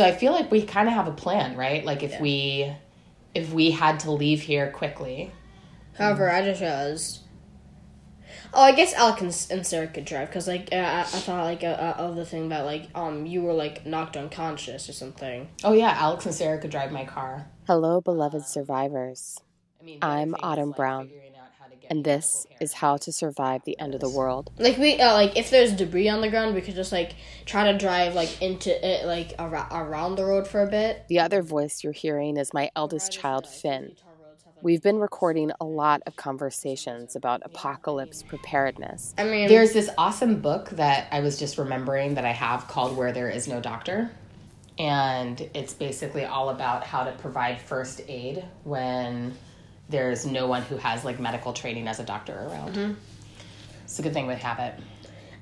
So I feel like we kind of have a plan, right? Like if Yeah. we if we had to leave here quickly. However, I just realized. Oh, I guess Alec and, and Sarah could drive because like uh, I, I thought like uh, uh, of the thing that like um you were like knocked unconscious or something. Oh yeah, Alex and Sarah could drive my car. Hello, beloved survivors. I mean, I'm the is, Autumn like, Brown, figuring out how to get And this is how to survive the end of the world. Like we uh, like if there's debris on the ground, we could just like try to drive like into it like ar- around the road for a bit. The other voice you're hearing is my eldest child, Finn. We've been recording a lot of conversations about apocalypse preparedness. I mean, There's this awesome book that I was just remembering that I have called Where There Is No Doctor. And it's basically all about how to provide first aid when there's no one who has like medical training as a doctor around. It's a good thing we have it.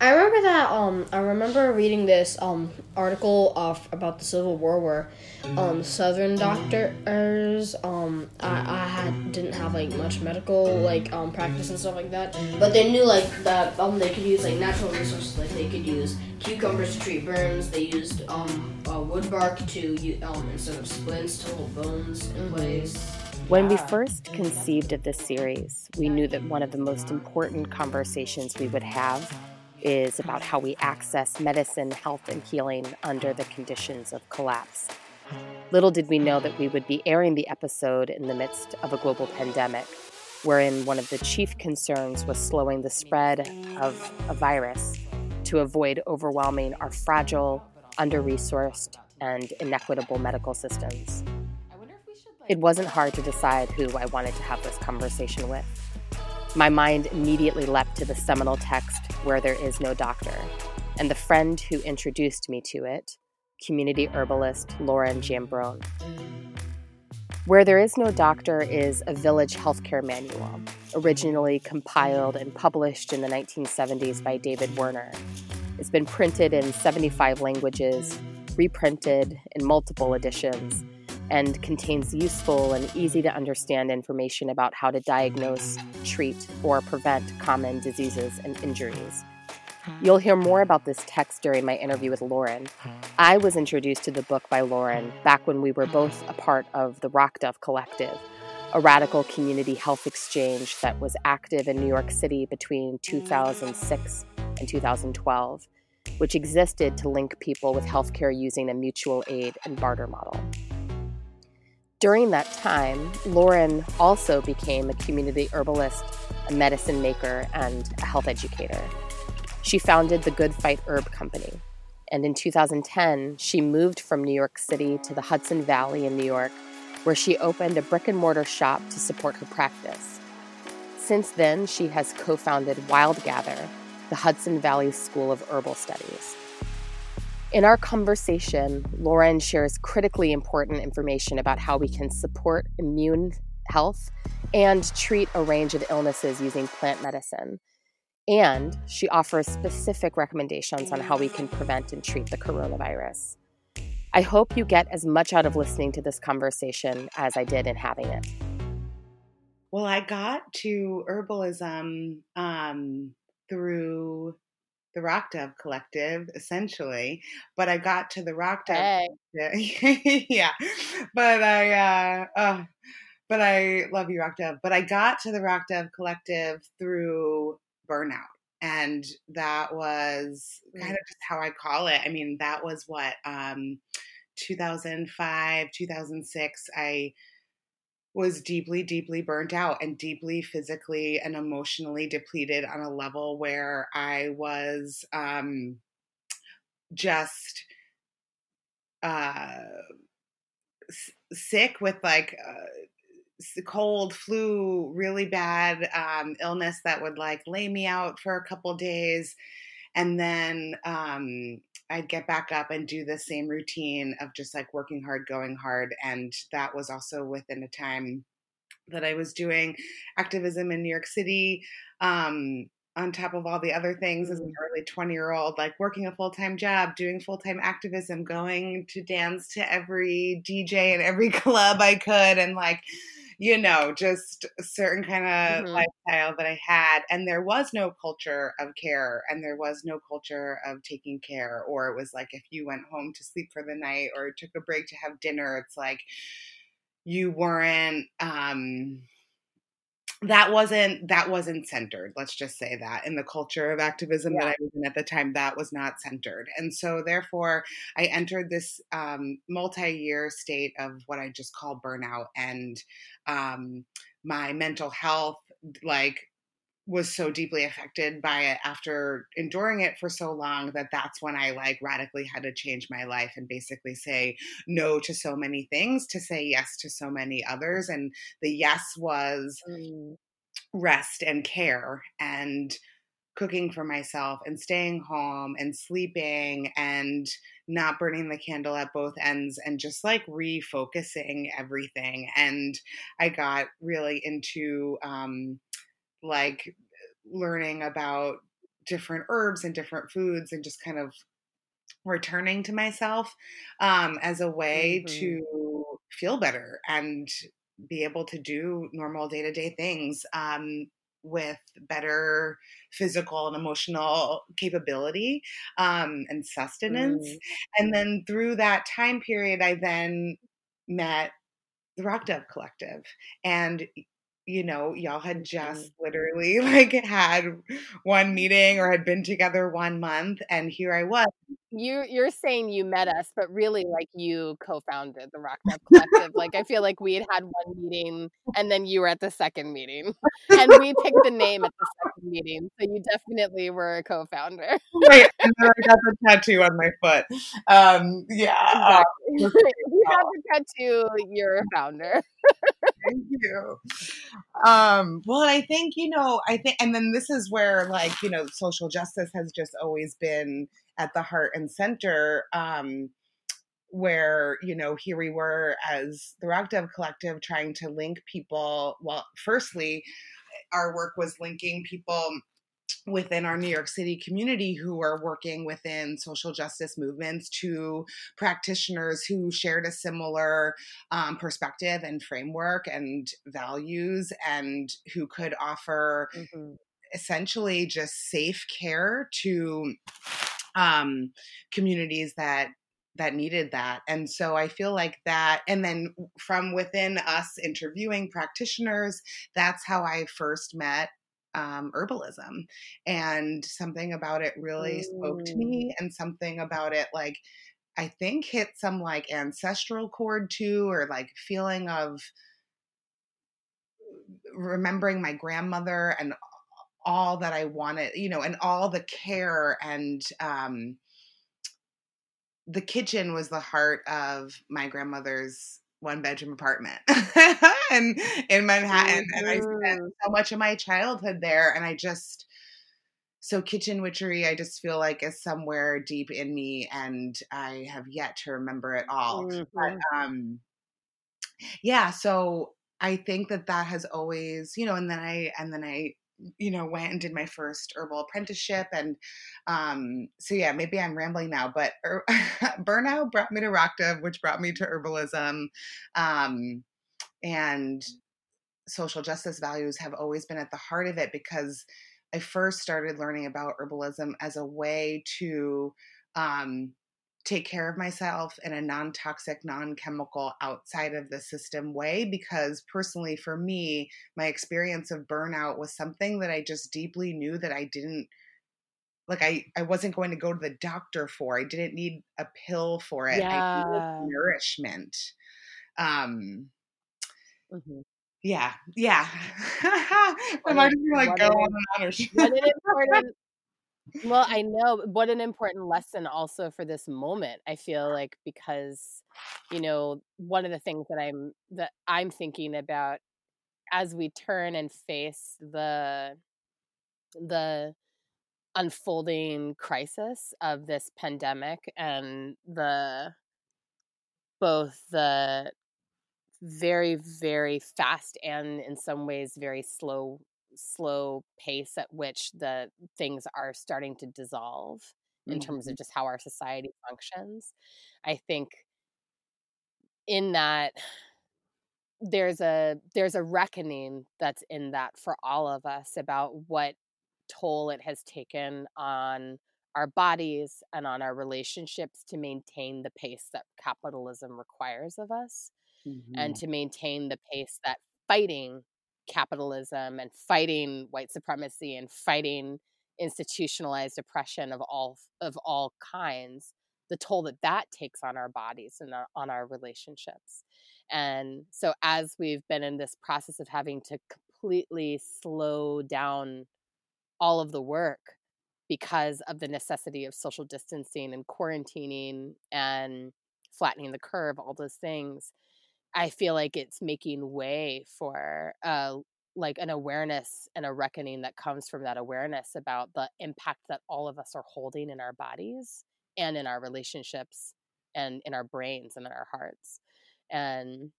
I remember that. Um, I remember reading this um article of about the Civil War where um Southern doctors um I, I had didn't have like much medical like um practice and stuff like that, but they knew like that um they could use like natural resources like they could use cucumbers to treat burns. They used um uh, wood bark to um instead of splints to hold bones in place. When we first conceived of this series, we knew that one of the most important conversations we would have is about how we access medicine, health, and healing under the conditions of collapse. Little did we know that we would be airing the episode in the midst of a global pandemic, wherein one of the chief concerns was slowing the spread of a virus to avoid overwhelming our fragile, under resourced, and inequitable medical systems. It wasn't hard to decide who I wanted to have this conversation with. My mind immediately leapt to the seminal text, Where There Is No Doctor, and the friend who introduced me to it, community herbalist Lauren Giambrone. Where There Is No Doctor is a village healthcare manual, originally compiled and published in the 1970s by David Werner. It's been printed in 75 languages, reprinted in multiple editions, and contains useful and easy to understand information about how to diagnose, treat, or prevent common diseases and injuries. You'll hear more about this text during my interview with Lauren. I was introduced to the book by Lauren back when we were both a part of the Rock Dove Collective, a radical community health exchange that was active in New York City between 2006 and 2012, which existed to link people with healthcare using a mutual aid and barter model. During that time, Lauren also became a community herbalist, a medicine maker, and a health educator. She founded the Good Fight Herb Company. And in 2010, she moved from New York City to the Hudson Valley in New York, where she opened a brick and mortar shop to support her practice. Since then, she has co founded Wild Gather, the Hudson Valley School of Herbal Studies. In our conversation, Lauren shares critically important information about how we can support immune health and treat a range of illnesses using plant medicine. And she offers specific recommendations on how we can prevent and treat the coronavirus. I hope you get as much out of listening to this conversation as I did in having it. Well, I got to herbalism um, through the Rock Dove Collective, essentially. But I got to the Rock Dove, Hey. yeah. But I, uh, uh, but I love you, Rock Dove. But I got to the Rock Dove Collective through burnout, and that was kind of just how I call it. I mean, that was what um, 2005, 2006. I was deeply, deeply burnt out and deeply physically and emotionally depleted on a level where I was um, just uh, sick with like uh, cold, flu, really bad um, illness that would like lay me out for a couple days. And then um, I'd get back up and do the same routine of just like working hard, going hard. And that was also within a time that I was doing activism in New York City. Um, on top of all the other things as an early 20 year old, like working a full time job, doing full time activism, going to dance to every DJ and every club I could, and like, you know, just a certain kind of Mhm. lifestyle that I had. And there was no culture of care and there was no culture of taking care. Or it was like if you went home to sleep for the night or took a break to have dinner, it's like you weren't um that wasn't that wasn't centered let's just say that in the culture of activism that i was in at the time that was not centered. And so therefore i entered this um, multi-year state of what i just call burnout and um, my mental health like was so deeply affected by it after enduring it for so long that that's when I like radically had to change my life and basically say no to so many things to say yes to so many others. And the yes was Mm. rest and care and cooking for myself and staying home and sleeping and not burning the candle at both ends and just like refocusing everything. And I got really into um, like learning about different herbs and different foods and just kind of returning to myself um, as a way Mhm. to feel better and be able to do normal day to day things um, with better physical and emotional capability um, and sustenance. Mm. And then through that time period, I then met the Rock Dove Collective. And you know, y'all had mm-hmm. just literally like had one meeting or had been together one month, and here I was. You you're saying you met us, but really like you co-founded the Rock Dove Collective. like I feel like we had had one meeting and then you were at the second meeting. And we picked the name at the second meeting. So you definitely were a co-founder. Right, and then I got the tattoo on my foot. Um, yeah, Exactly. if you have the tattoo, you're a founder. Thank you. Um, well, I think, you know, I think, and then this is where, like, you know, social justice has just always been at the heart and center. Um, where, you know, here we were as the Rock Dove Collective trying to link people. Well, firstly, our work was linking people within our New York City community who are working within social justice movements to practitioners who shared a similar um, perspective and framework and values and who could offer Mhm. essentially just safe care to um, communities that that needed that. And so i feel like that and then from within us interviewing practitioners that's how i first met um, herbalism. And something about it really spoke to me and something about it like i think hit some like ancestral chord too or like feeling of remembering my grandmother and all that i wanted you know and all the care and um the kitchen was the heart of my grandmother's one bedroom apartment and in Manhattan and I spent so much of my childhood there and I just so kitchen witchery I just feel like is somewhere deep in me and I have yet to remember it all but Mhm. um yeah so I think that that has always you know and then I and then I you know went and did my first herbal apprenticeship and um so yeah maybe i'm rambling now but er, burnout brought me to rockdove which brought me to herbalism um and social justice values have always been at the heart of it because i first started learning about herbalism as a way to um take care of myself in a non-toxic non-chemical outside of the system way because personally for me my experience of burnout was something that i just deeply knew that i didn't like i i wasn't going to go to the doctor for i didn't need a pill for it i Yeah. needed nourishment um Mhm. yeah yeah i just like go on and on what an important well i know what an important lesson also for this moment i feel like because you know one of the things that i'm that i'm thinking about as we turn and face the the unfolding crisis of this pandemic and the both the very very fast and in some ways very slow slow pace at which the things are starting to dissolve in terms of just how our society functions i think in that there's a there's a reckoning that's in that for all of us about what toll it has taken on our bodies and on our relationships to maintain the pace that capitalism requires of us mm-hmm. and to maintain the pace that fighting capitalism and fighting white supremacy and fighting institutionalized oppression of all of all kinds the toll that that takes on our bodies and our, on our relationships. And so as we've been in this process of having to completely slow down all of the work because of the necessity of social distancing and quarantining and flattening the curve all those things I feel like it's making way for uh, like an awareness and a reckoning that comes from that awareness about the impact that all of us are holding in our bodies and in our relationships and in our brains and in our hearts. And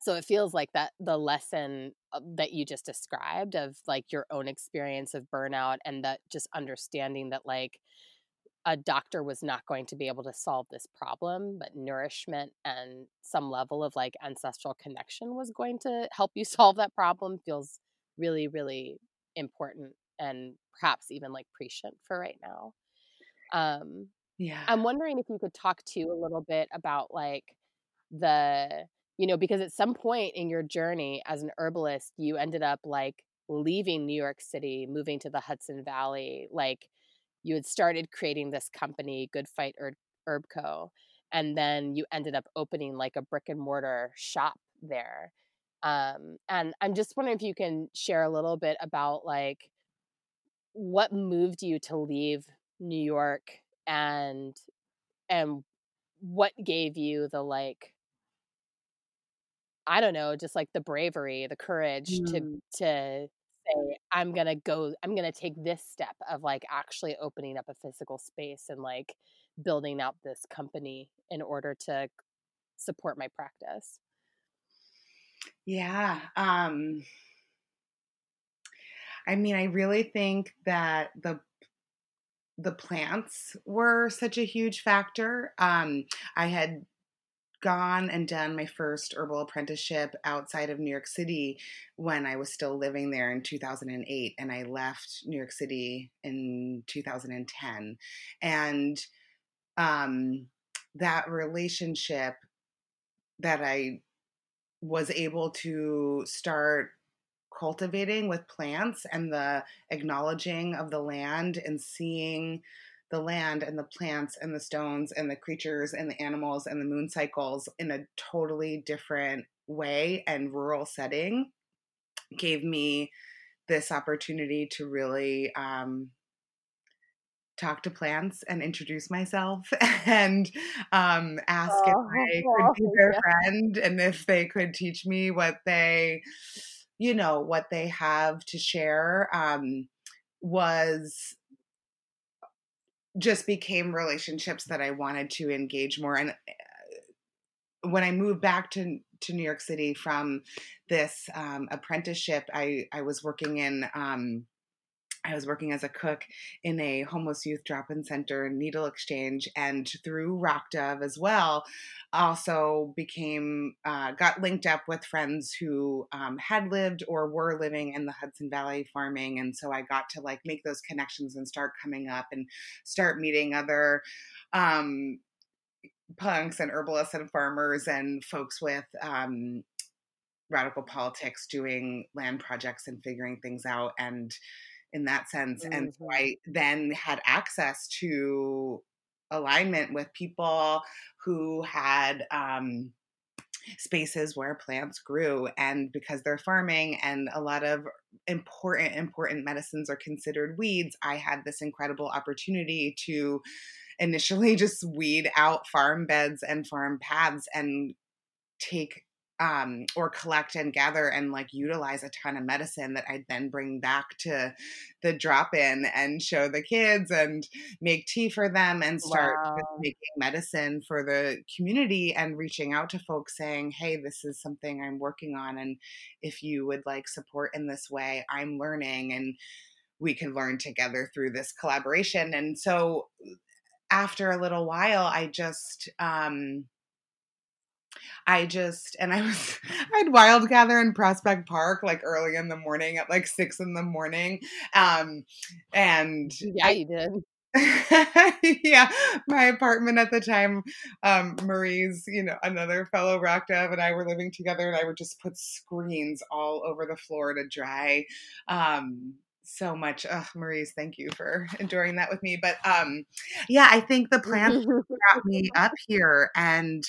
so it feels like that the lesson uh, that you just described of like your own experience of burnout and that just understanding that like a doctor was not going to be able to solve this problem, but nourishment and some level of like ancestral connection was going to help you solve that problem feels really, really important and perhaps even like prescient for right now. Um, yeah. I'm wondering if you could talk to a little bit about like the, you know, because at some point in your journey as an herbalist, you ended up like leaving New York City, moving to the Hudson Valley, like you had started creating this company, Good Fight Herb, Herb Co. And then you ended up opening like a brick and mortar shop there. Um, and I'm just wondering if you can share a little bit about like what moved you to leave New York and and what gave you the like I don't know, just like the bravery, the courage mm. to to i'm gonna go i'm gonna take this step of like actually opening up a physical space and like building out this company in order to support my practice. Yeah um i mean i really think that the the plants were such a huge factor um i had gone and done my first herbal apprenticeship outside of New York City when I was still living there in 2008. And I left New York City in 2010. And um, that relationship that I was able to start cultivating with plants and the acknowledging of the land and seeing the land and the plants and the stones and the creatures and the animals and the moon cycles in a totally different way and rural setting gave me this opportunity to really um, talk to plants and introduce myself and um, ask oh, if I oh, could be their yeah. friend and if they could teach me what they, you know, what they have to share um, was just became relationships that I wanted to engage more. And uh, when I moved back to to New York City from this um, apprenticeship, I I was working in. Um, I was working as a cook in a homeless youth drop-in center, needle exchange, and through Rock Dove as well, also became uh, got linked up with friends who um, had lived or were living in the Hudson Valley farming, and so I got to like make those connections and start coming up and start meeting other um, punks and herbalists and farmers and folks with um, radical politics doing land projects and figuring things out and in that sense mm-hmm. and so mm-hmm. i then had access to alignment with people who had um, spaces where plants grew and because they're farming and a lot of important important medicines are considered weeds i had this incredible opportunity to initially just weed out farm beds and farm paths and take um, or collect and gather and like utilize a ton of medicine that I'd then bring back to the drop in and show the kids and make tea for them and start wow. making medicine for the community and reaching out to folks saying, hey, this is something I'm working on. And if you would like support in this way, I'm learning and we can learn together through this collaboration. And so after a little while, I just, um, I just and I was I'd wild gather in Prospect Park like early in the morning at like six in the morning. Um and Yeah, you did. yeah, my apartment at the time, um, Marie's, you know, another fellow rock dove and I were living together and I would just put screens all over the floor to dry. Um, so much. Ugh, Marie's, thank you for enduring that with me. But um, yeah, I think the plants got me up here and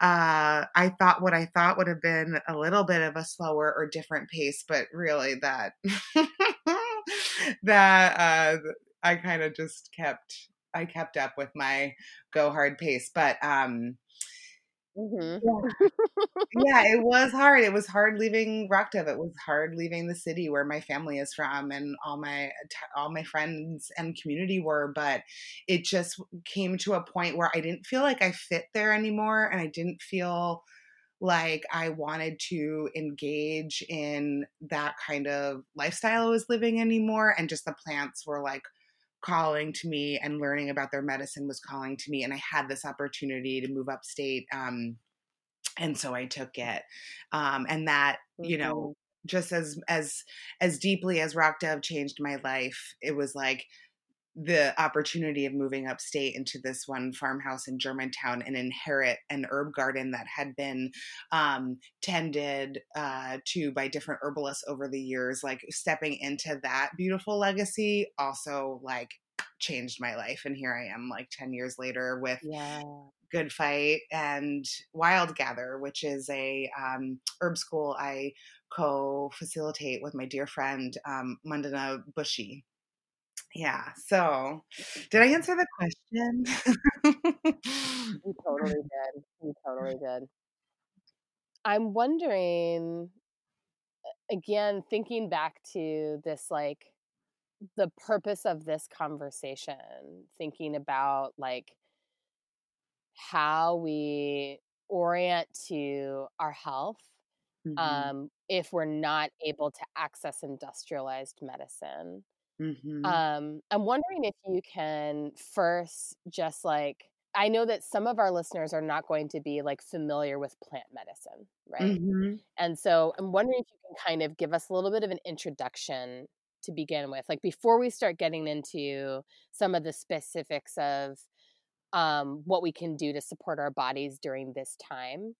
uh, I thought what I thought would have been a little bit of a slower or different pace, but really that that uh, I kind of just kept I kept up with my go hard pace. But um, Mhm. yeah, it was hard. It was hard leaving Rock Dove. It was hard leaving the city where my family is from and all my all my friends and community were. But it just came to a point where I didn't feel like I fit there anymore, and I didn't feel like I wanted to engage in that kind of lifestyle I was living anymore. And just the plants were like calling to me and learning about their medicine was calling to me and i had this opportunity to move upstate um, and so i took it um, and that you Mm-hmm. know just as as as deeply as rock dove changed my life it was like the opportunity of moving upstate into this one farmhouse in Germantown and inherit an herb garden that had been um, tended uh, to by different herbalists over the years, like stepping into that beautiful legacy also like changed my life. And here I am like 10 years later with Yeah. Good Fight and Wild Gather, which is a um, herb school I co-facilitate with my dear friend um, Mandana Boushee. Yeah. So, did I answer the question? You totally did. You totally did. I'm wondering, again, thinking back to this, like, the purpose of this conversation, thinking about, like, how we orient to our health Mhm, um, if we're not able to access industrialized medicine. Mhm, Um, I'm wondering if you can first just like I know that some of our listeners are not going to be like familiar with plant medicine, right? mhm. And so I'm wondering if you can kind of give us a little bit of an introduction to begin with, like before we start getting into some of the specifics of um, what we can do to support our bodies during this time.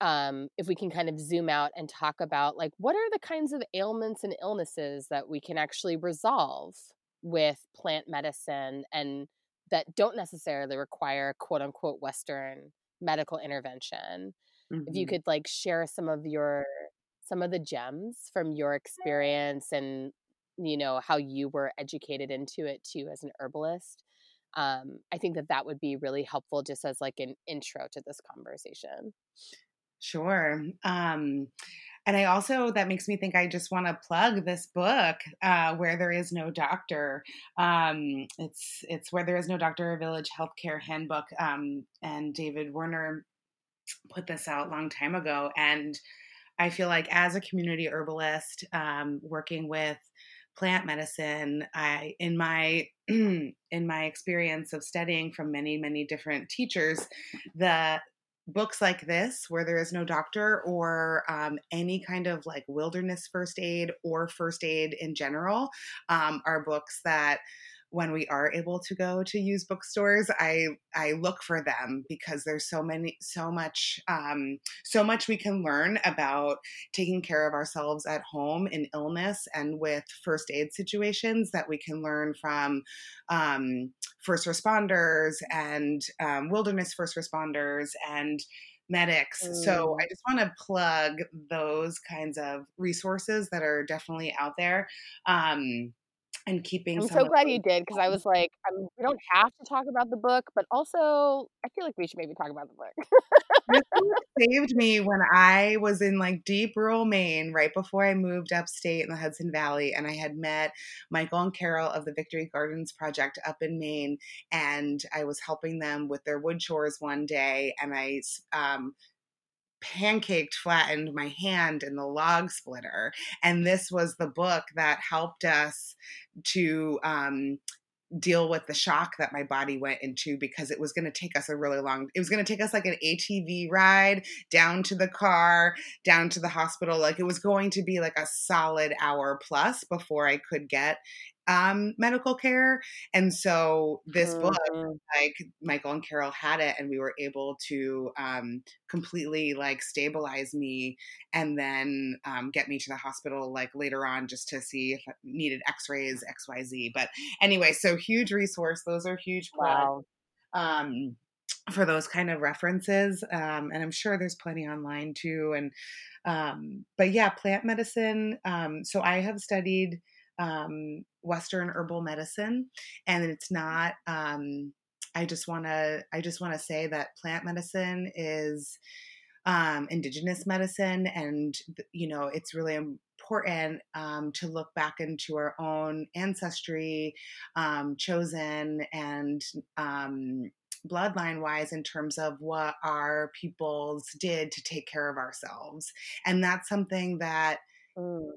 Um, if we can kind of zoom out and talk about like what are the kinds of ailments and illnesses that we can actually resolve with plant medicine and that don't necessarily require quote unquote Western medical intervention. If you Mhm. could like share some of your some of the gems from your experience and you know how you were educated into it too as an herbalist um, i think that that would be really helpful just as like an intro to this conversation Sure. Um, and I also, that makes me think I just want to plug this book, uh, Where There Is No Doctor. Um, it's, it's Where There Is No Doctor, a Village Healthcare Handbook. Um, and David Werner put this out a long time ago. And I feel like as a community herbalist, um, working with plant medicine, I, in my, in my experience of studying from many, many different teachers, the, books like this where there is no doctor or um, any kind of like wilderness first aid or first aid in general um, are books that when we are able to go to use bookstores i i look for them because there's so many so much um, so much we can learn about taking care of ourselves at home in illness and with first aid situations that we can learn from um, first responders and um, wilderness first responders and medics. So Mm. I just want to plug those kinds of resources that are definitely out there. Um, and keeping i'm so glad you did because i was like um, we don't have to talk about the book but also i feel like we should maybe talk about the book this book saved me when I was in like deep rural Maine right before I moved upstate in the Hudson Valley. And I had met Michael and Carol of the Victory Gardens Project up in Maine. And I was helping them with their wood chores one day. And I um, pancaked flattened my hand in the log splitter and this was the book that helped us to um deal with the shock that my body went into because it was going to take us a really long it was going to take us like an ATV ride down to the car down to the hospital like it was going to be like a solid hour plus before I could get um, medical care. And so this mm-hmm. book, like Michael and Carol had it, and we were able to um, completely like stabilize me and then um, get me to the hospital like later on just to see if I needed x rays, XYZ. But anyway, so huge resource. Those are huge. Wow. Um, for those kind of references. Um, and I'm sure there's plenty online too. And, um, but yeah, plant medicine. Um, so I have studied um, Western herbal medicine, and it's not. Um, I just want to. I just want to say that plant medicine is um, indigenous medicine, and you know it's really important um, to look back into our own ancestry, um, chosen and um, bloodline wise in terms of what our peoples did to take care of ourselves, and that's something that. Mm.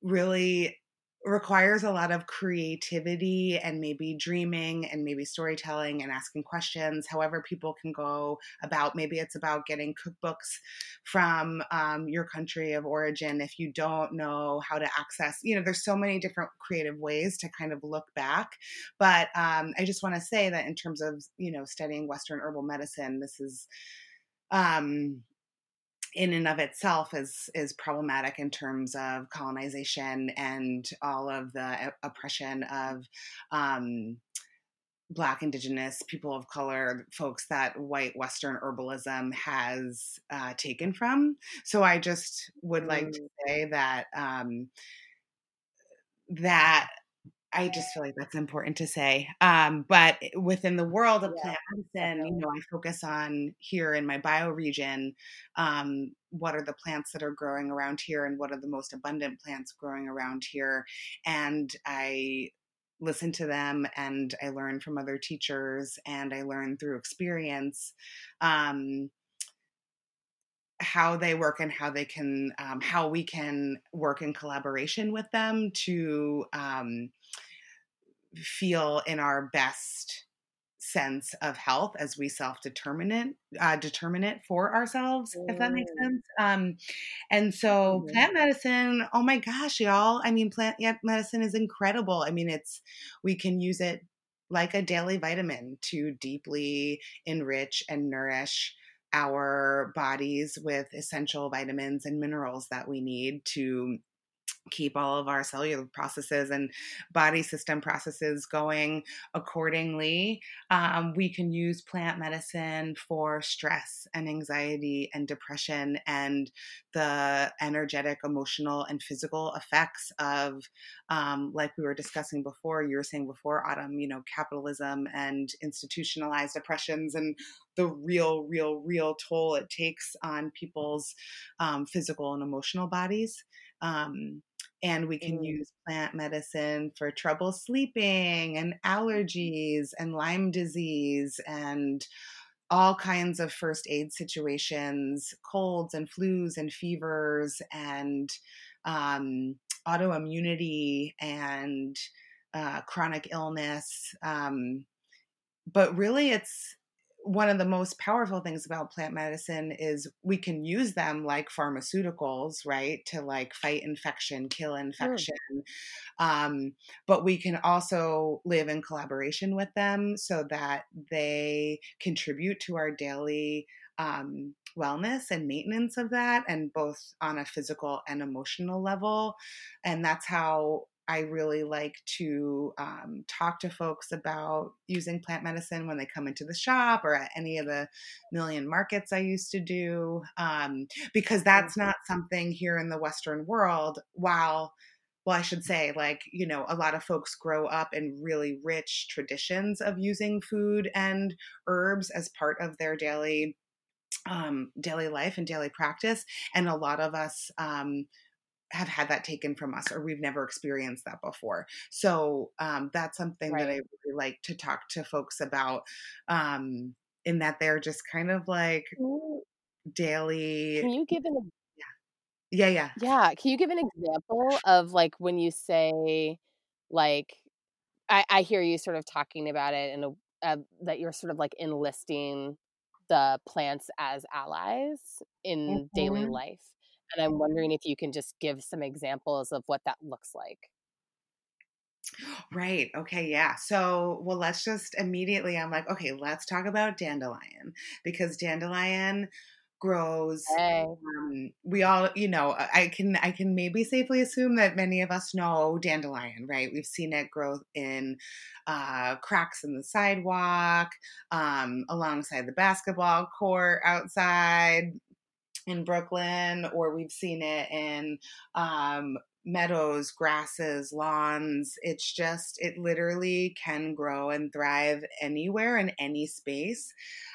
Really requires a lot of creativity and maybe dreaming and maybe storytelling and asking questions however people can go about maybe it's about getting cookbooks from um, your country of origin if you don't know how to access you know there's so many different creative ways to kind of look back but um, i just want to say that in terms of you know studying western herbal medicine this is um in and of itself is is problematic in terms of colonization and all of the oppression of um, black indigenous people of color folks that white western herbalism has uh, taken from so i just would like to mm. say that um, that I just feel like that's important to say. Um, but within the world of yeah, plant medicine, you know, I focus on here in my bioregion. Um, what are the plants that are growing around here, and what are the most abundant plants growing around here? And I listen to them, and I learn from other teachers, and I learn through experience. Um, how they work and how they can um, how we can work in collaboration with them to um, feel in our best sense of health as we self determinate uh, determine it for ourselves mm. if that makes mm. sense um and so mm-hmm. plant medicine oh my gosh y'all i mean plant medicine is incredible i mean it's we can use it like a daily vitamin to deeply enrich and nourish our bodies with essential vitamins and minerals that we need to keep all of our cellular processes and body system processes going accordingly. Um, we can use plant medicine for stress and anxiety and depression and the energetic, emotional, and physical effects of, um, like we were discussing before, you were saying before, Autumn, you know, capitalism and institutionalized oppressions and the real, real, real toll it takes on people's um, physical and emotional bodies. Um, and we can mm. use plant medicine for trouble sleeping and allergies and Lyme disease and all kinds of first aid situations, colds and flus and fevers and um, autoimmunity and uh, chronic illness. Um, but really, it's one of the most powerful things about plant medicine is we can use them like pharmaceuticals right to like fight infection kill infection mm. um, but we can also live in collaboration with them so that they contribute to our daily um, wellness and maintenance of that and both on a physical and emotional level and that's how I really like to um, talk to folks about using plant medicine when they come into the shop or at any of the million markets I used to do, um, because that's not something here in the Western world. While well, I should say, like, you know, a lot of folks grow up in really rich traditions of using food and herbs as part of their daily um, daily life and daily practice. And a lot of us um, have had that taken from us or we've never experienced that before so um, that's something right. that i really like to talk to folks about um, in that they're just kind of like daily can you give an yeah yeah yeah yeah can you give an example of like when you say like I, I hear you sort of talking about it and uh, that you're sort of like enlisting the plants as allies in mm-hmm. daily life. And I'm wondering if you can just give some examples of what that looks like. Right. Okay. Yeah. So, well, let's just immediately, I'm like, okay, let's talk about dandelion because dandelion grows hey. um, we all you know i can i can maybe safely assume that many of us know dandelion right we've seen it grow in uh, cracks in the sidewalk um, alongside the basketball court outside in brooklyn or we've seen it in um, meadows, grasses, lawns. It's just, it literally can grow and thrive anywhere in any space.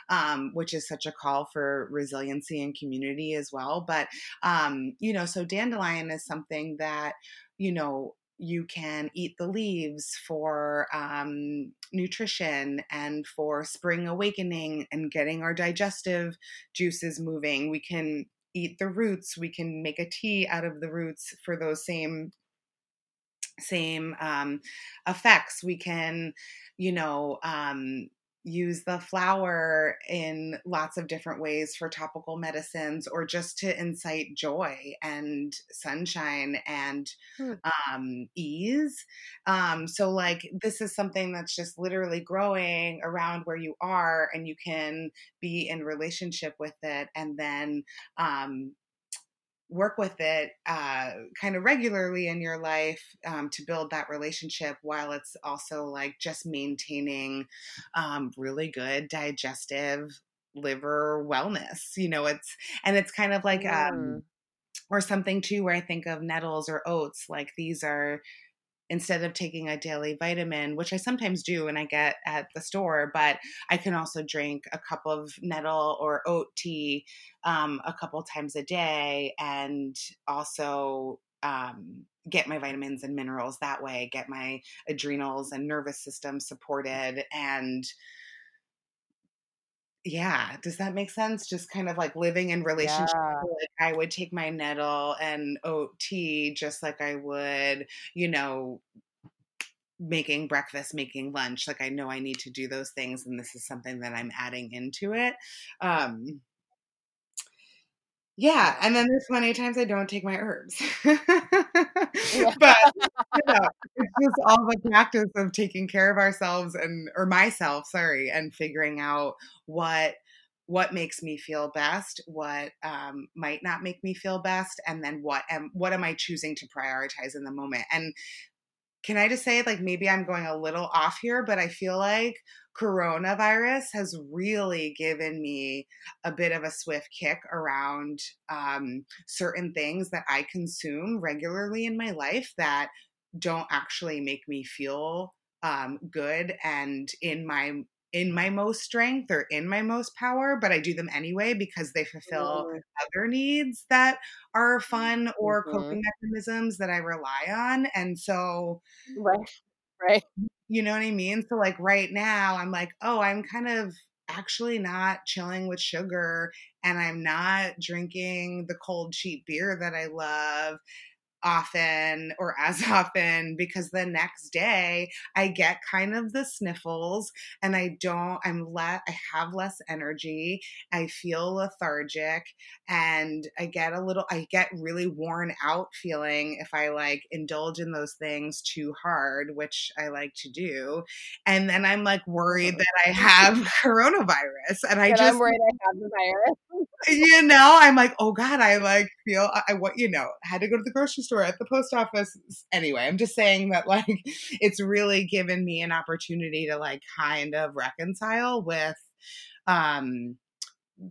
Um, which is such a call for resiliency and community as well. But, um, you know, so dandelion is something that, you know, you can eat the leaves for um, nutrition and for spring awakening and getting our digestive juices moving. We can eat the roots we can make a tea out of the roots for those same same um, effects we can you know um, use the flower in lots of different ways for topical medicines or just to incite joy and sunshine and hmm. um, ease. Um, so, like, this is something that's just literally growing around where you are, and you can be in relationship with it and then um, work with it uh, kind of regularly in your life um, to build that relationship while it's also like just maintaining um, really good digestive liver wellness you know it's and it's kind of like um, mm. or something too where i think of nettles or oats like these are instead of taking a daily vitamin, which I sometimes do and I get at the store, but I can also drink a cup of nettle or oat tea um, a couple times a day and also um, get my vitamins and minerals that way, get my adrenals and nervous system supported and yeah does that make sense just kind of like living in relationship yeah. like i would take my nettle and oat tea just like i would you know making breakfast making lunch like i know i need to do those things and this is something that i'm adding into it um yeah, and then there's plenty of times I don't take my herbs. but you know, it's just all the practice of taking care of ourselves and or myself, sorry, and figuring out what what makes me feel best, what um, might not make me feel best, and then what am what am I choosing to prioritize in the moment. And can I just say, like, maybe I'm going a little off here, but I feel like coronavirus has really given me a bit of a swift kick around um, certain things that I consume regularly in my life that don't actually make me feel um, good and in my in my most strength or in my most power, but I do them anyway because they fulfill mm. other needs that are fun or mm-hmm. coping mechanisms that I rely on. And so, right, right you know what I mean? So like right now I'm like, oh, I'm kind of actually not chilling with sugar and I'm not drinking the cold cheap beer that I love often or as often because the next day I get kind of the sniffles and I don't I'm let I have less energy. I feel lethargic and I get a little I get really worn out feeling if I like indulge in those things too hard which I like to do. And then I'm like worried that I have coronavirus and I just I'm worried I have the virus. You know I'm like oh god I like feel I what you know had to go to the grocery store, at the post office. Anyway, I'm just saying that like it's really given me an opportunity to like kind of reconcile with um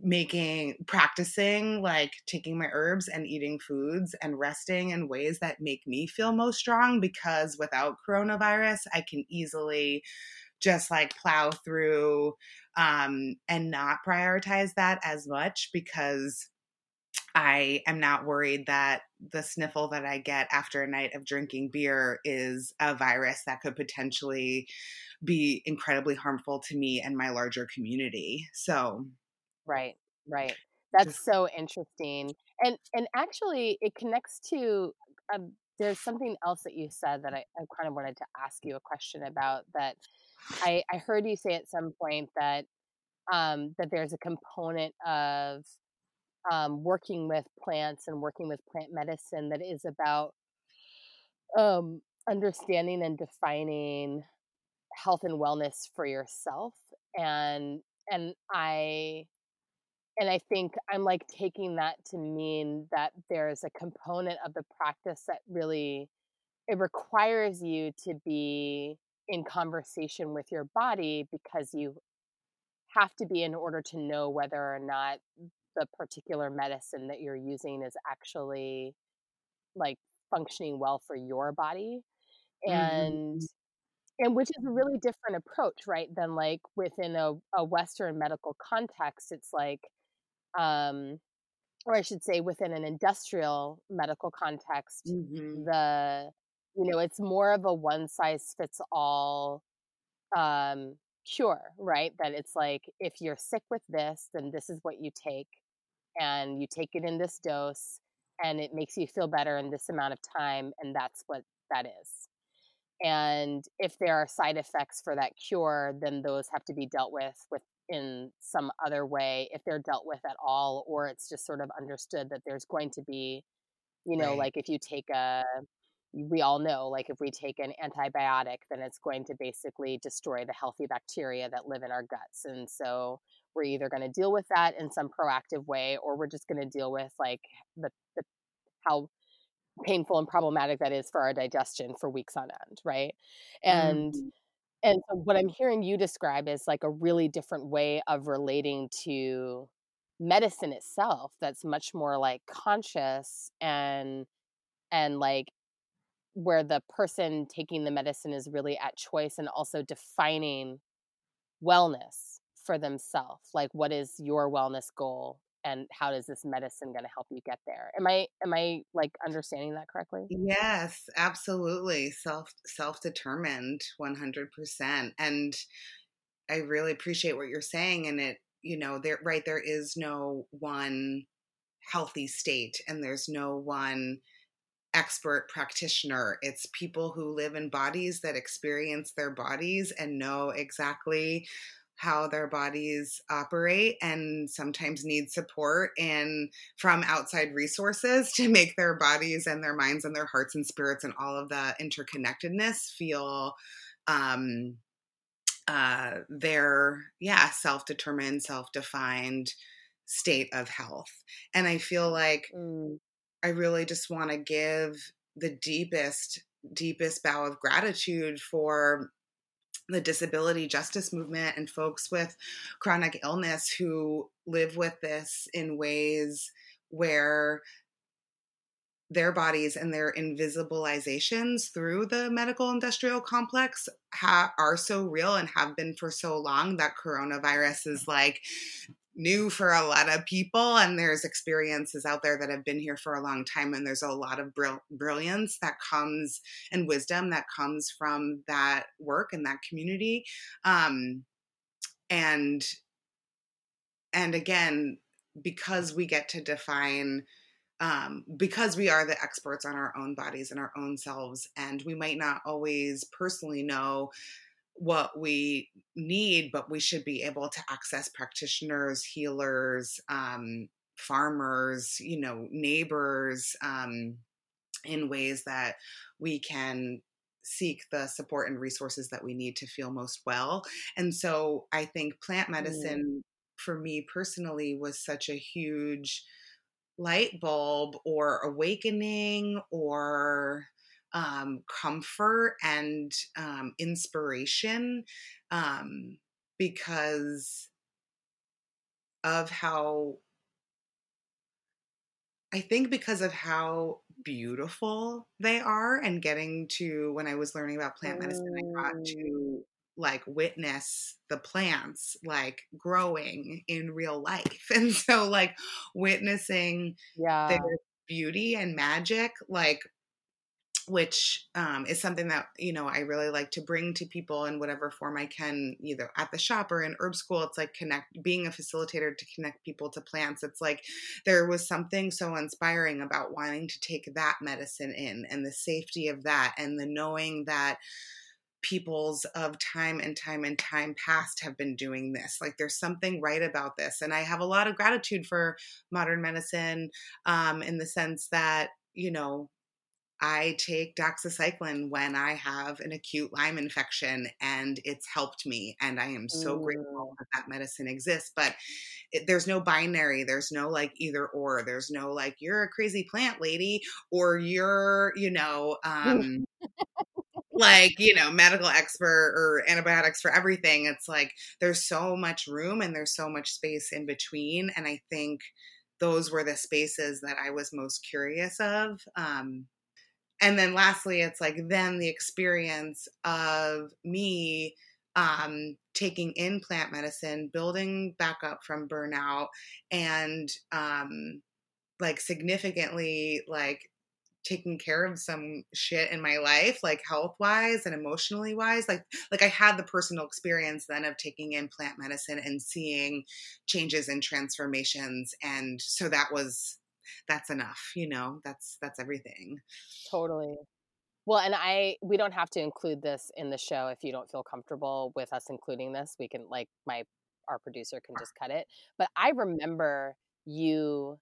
making practicing like taking my herbs and eating foods and resting in ways that make me feel most strong because without coronavirus I can easily just like plow through um and not prioritize that as much because I am not worried that the sniffle that I get after a night of drinking beer is a virus that could potentially be incredibly harmful to me and my larger community. So, right, right. That's just, so interesting. And and actually it connects to a there's something else that you said that I, I kind of wanted to ask you a question about that I, I heard you say at some point that um, that there's a component of um, working with plants and working with plant medicine that is about um, understanding and defining health and wellness for yourself and and i and i think i'm like taking that to mean that there's a component of the practice that really it requires you to be in conversation with your body because you have to be in order to know whether or not the particular medicine that you're using is actually like functioning well for your body and mm-hmm. and which is a really different approach right than like within a, a western medical context it's like um or i should say within an industrial medical context mm-hmm. the you know it's more of a one size fits all um cure right that it's like if you're sick with this then this is what you take and you take it in this dose and it makes you feel better in this amount of time and that's what that is and if there are side effects for that cure then those have to be dealt with with in some other way if they're dealt with at all or it's just sort of understood that there's going to be you know right. like if you take a we all know like if we take an antibiotic then it's going to basically destroy the healthy bacteria that live in our guts and so we're either going to deal with that in some proactive way or we're just going to deal with like the, the how painful and problematic that is for our digestion for weeks on end right and mm-hmm. and so what i'm hearing you describe is like a really different way of relating to medicine itself that's much more like conscious and and like where the person taking the medicine is really at choice and also defining wellness for themselves like what is your wellness goal and how is this medicine going to help you get there am i am i like understanding that correctly yes absolutely self self determined 100% and i really appreciate what you're saying and it you know there right there is no one healthy state and there's no one expert practitioner. It's people who live in bodies that experience their bodies and know exactly how their bodies operate and sometimes need support and from outside resources to make their bodies and their minds and their hearts and spirits and all of the interconnectedness feel um uh their yeah self-determined self-defined state of health and i feel like mm. i really just want to give the deepest deepest bow of gratitude for the disability justice movement and folks with chronic illness who live with this in ways where their bodies and their invisibilizations through the medical industrial complex ha- are so real and have been for so long that coronavirus is like new for a lot of people and there's experiences out there that have been here for a long time and there's a lot of brill- brilliance that comes and wisdom that comes from that work and that community um and and again because we get to define um, because we are the experts on our own bodies and our own selves and we might not always personally know what we need, but we should be able to access practitioners, healers, um, farmers, you know, neighbors um, in ways that we can seek the support and resources that we need to feel most well. And so I think plant mm. medicine mm. for me personally was such a huge light bulb or awakening or um, comfort and um, inspiration um, because of how I think because of how beautiful they are and getting to when I was learning about plant medicine, I got to oh. like witness the plants like growing in real life. And so like witnessing yeah. their beauty and magic like which um, is something that you know I really like to bring to people in whatever form I can, either at the shop or in herb school. It's like connect, being a facilitator to connect people to plants. It's like there was something so inspiring about wanting to take that medicine in and the safety of that, and the knowing that peoples of time and time and time past have been doing this. Like there's something right about this, and I have a lot of gratitude for modern medicine um, in the sense that you know I take doxycycline when I have an acute Lyme infection, and it's helped me. And I am so mm. grateful that that medicine exists. But it, there's no binary. There's no like either or. There's no like you're a crazy plant lady or you're you know um, like you know medical expert or antibiotics for everything. It's like there's so much room and there's so much space in between. And I think those were the spaces that I was most curious of. Um, and then lastly it's like then the experience of me um, taking in plant medicine building back up from burnout and um, like significantly like taking care of some shit in my life like health wise and emotionally wise like like i had the personal experience then of taking in plant medicine and seeing changes and transformations and so that was that's enough you know that's that's everything. Totally. Well and i we don't have to include this in the show if you don't feel comfortable with us including this we can like my our producer can just cut it but i remember you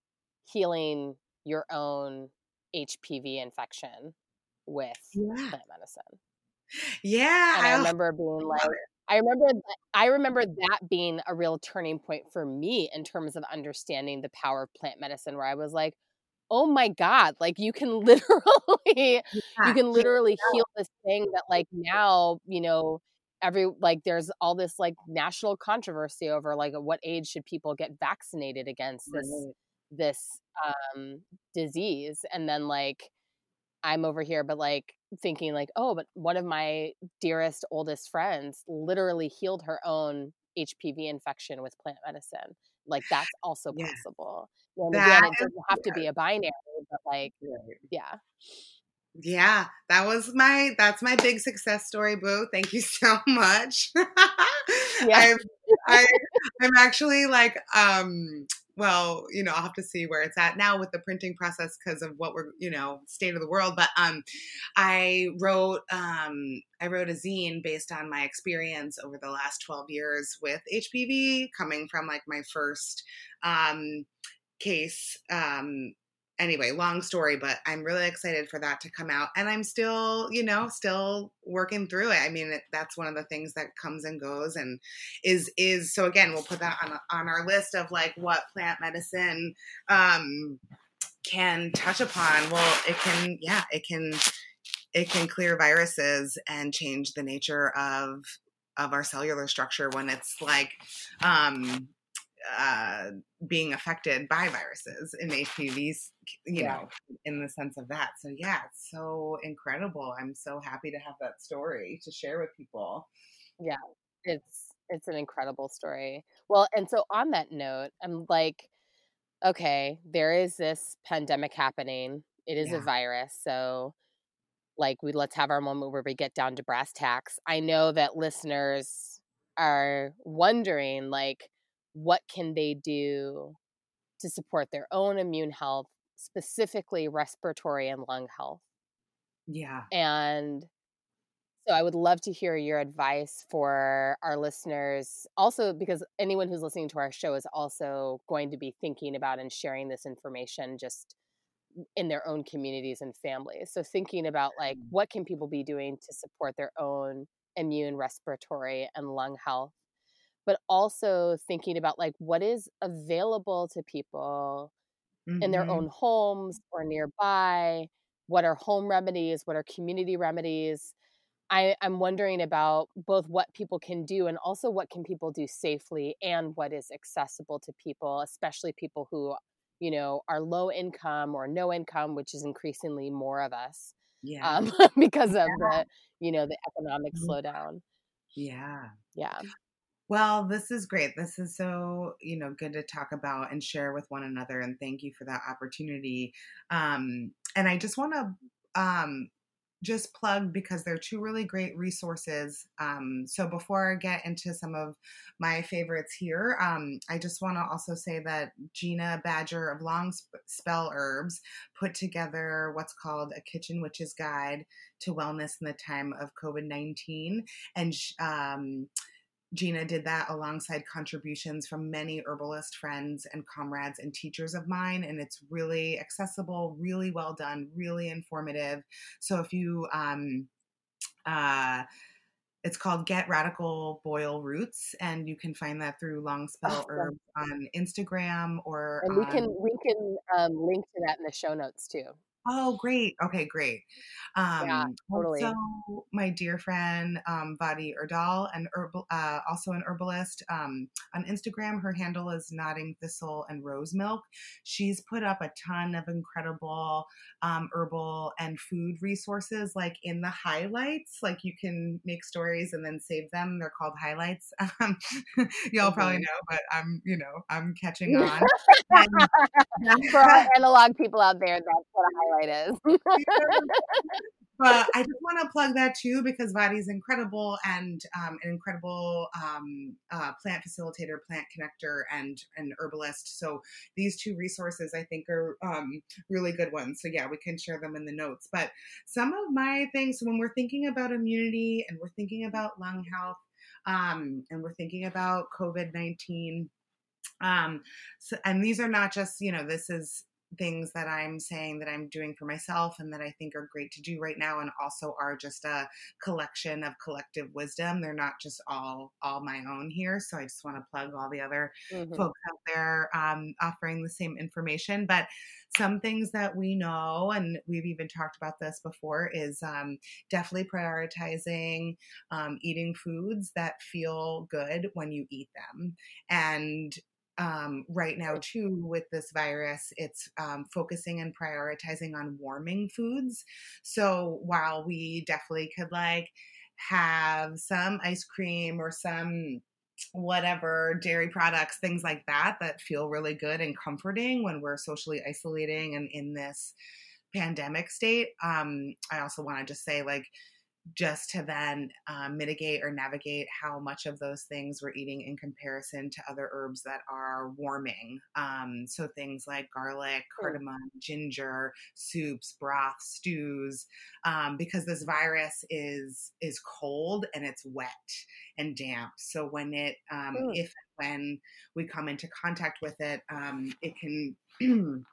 healing your own hpv infection with yeah. plant medicine. Yeah and i remember being like I remember I remember that being a real turning point for me in terms of understanding the power of plant medicine where I was like, "Oh my god, like you can literally yeah. you can literally yeah. heal this thing that like now, you know, every like there's all this like national controversy over like what age should people get vaccinated against this right. this um disease and then like I'm over here but like thinking like, oh, but one of my dearest, oldest friends literally healed her own HPV infection with plant medicine. Like that's also yeah. possible. And that again, it doesn't have yeah. to be a binary, but like, right. yeah. Yeah, that was my that's my big success story, Boo. Thank you so much. yeah. I'm, I, I'm actually like um well, you know, I'll have to see where it's at now with the printing process because of what we're, you know, state of the world. But um, I wrote um, I wrote a zine based on my experience over the last twelve years with HPV, coming from like my first um, case um, anyway, long story, but I'm really excited for that to come out. And I'm still, you know, still working through it. I mean, it, that's one of the things that comes and goes and is, is, so again, we'll put that on, on our list of like what plant medicine, um, can touch upon. Well, it can, yeah, it can, it can clear viruses and change the nature of, of our cellular structure when it's like, um, uh, being affected by viruses in HPVs, you yeah. know, in the sense of that. So yeah, it's so incredible. I'm so happy to have that story to share with people. Yeah, it's it's an incredible story. Well, and so on that note, I'm like, okay, there is this pandemic happening. It is yeah. a virus, so like we let's have our moment where we get down to brass tacks. I know that listeners are wondering like what can they do to support their own immune health, specifically respiratory and lung health. Yeah. And so I would love to hear your advice for our listeners. Also, because anyone who's listening to our show is also going to be thinking about and sharing this information just in their own communities and families. So thinking about like mm. what can people be doing to support their own immune, respiratory, and lung health but also thinking about like what is available to people mm-hmm. in their mm-hmm. own homes or nearby what are home remedies what are community remedies I, i'm wondering about both what people can do and also what can people do safely and what is accessible to people especially people who you know are low income or no income which is increasingly more of us yeah um, because of yeah. the you know the economic mm-hmm. slowdown yeah yeah well, this is great. This is so, you know, good to talk about and share with one another. And thank you for that opportunity. Um, and I just want to um, just plug because they're two really great resources. Um, so before I get into some of my favorites here, um, I just want to also say that Gina Badger of Long Spell Herbs put together what's called a Kitchen Witch's Guide to Wellness in the Time of COVID 19. And um, Gina did that alongside contributions from many herbalist friends and comrades and teachers of mine. And it's really accessible, really well done, really informative. So if you, um, uh, it's called Get Radical Boil Roots, and you can find that through Long Spell Herbs on Instagram or. And we can we can um, link to that in the show notes too. Oh, great. Okay, great. Um, yeah, totally. Also, my dear friend um, Vadi Erdal, and herbal, uh, also an herbalist um, on Instagram. Her handle is Nodding Thistle and Rose Milk. She's put up a ton of incredible um, herbal and food resources, like in the highlights. Like you can make stories and then save them. They're called highlights. Um, y'all mm-hmm. probably know, but I'm, you know, I'm catching on. and, For our analog people out there, that's what a highlight is. but I just want to plug that too because Vadi's incredible and um, an incredible um, uh, plant facilitator, plant connector, and an herbalist. So these two resources I think are um, really good ones. So yeah, we can share them in the notes. But some of my things when we're thinking about immunity and we're thinking about lung health um, and we're thinking about COVID nineteen. Um, so, and these are not just you know this is things that I'm saying that I'm doing for myself and that I think are great to do right now and also are just a collection of collective wisdom. They're not just all all my own here. So I just want to plug all the other mm-hmm. folks out there um, offering the same information. But some things that we know, and we've even talked about this before, is um, definitely prioritizing um, eating foods that feel good when you eat them. And um, right now too with this virus it's um, focusing and prioritizing on warming foods. So while we definitely could like have some ice cream or some whatever dairy products things like that that feel really good and comforting when we're socially isolating and in this pandemic state um, i also want to just say like just to then um, mitigate or navigate how much of those things we're eating in comparison to other herbs that are warming. Um, so things like garlic, cardamom, ginger, soups, broths, stews, um, because this virus is is cold and it's wet and damp. So when it, um, if when we come into contact with it, um, it can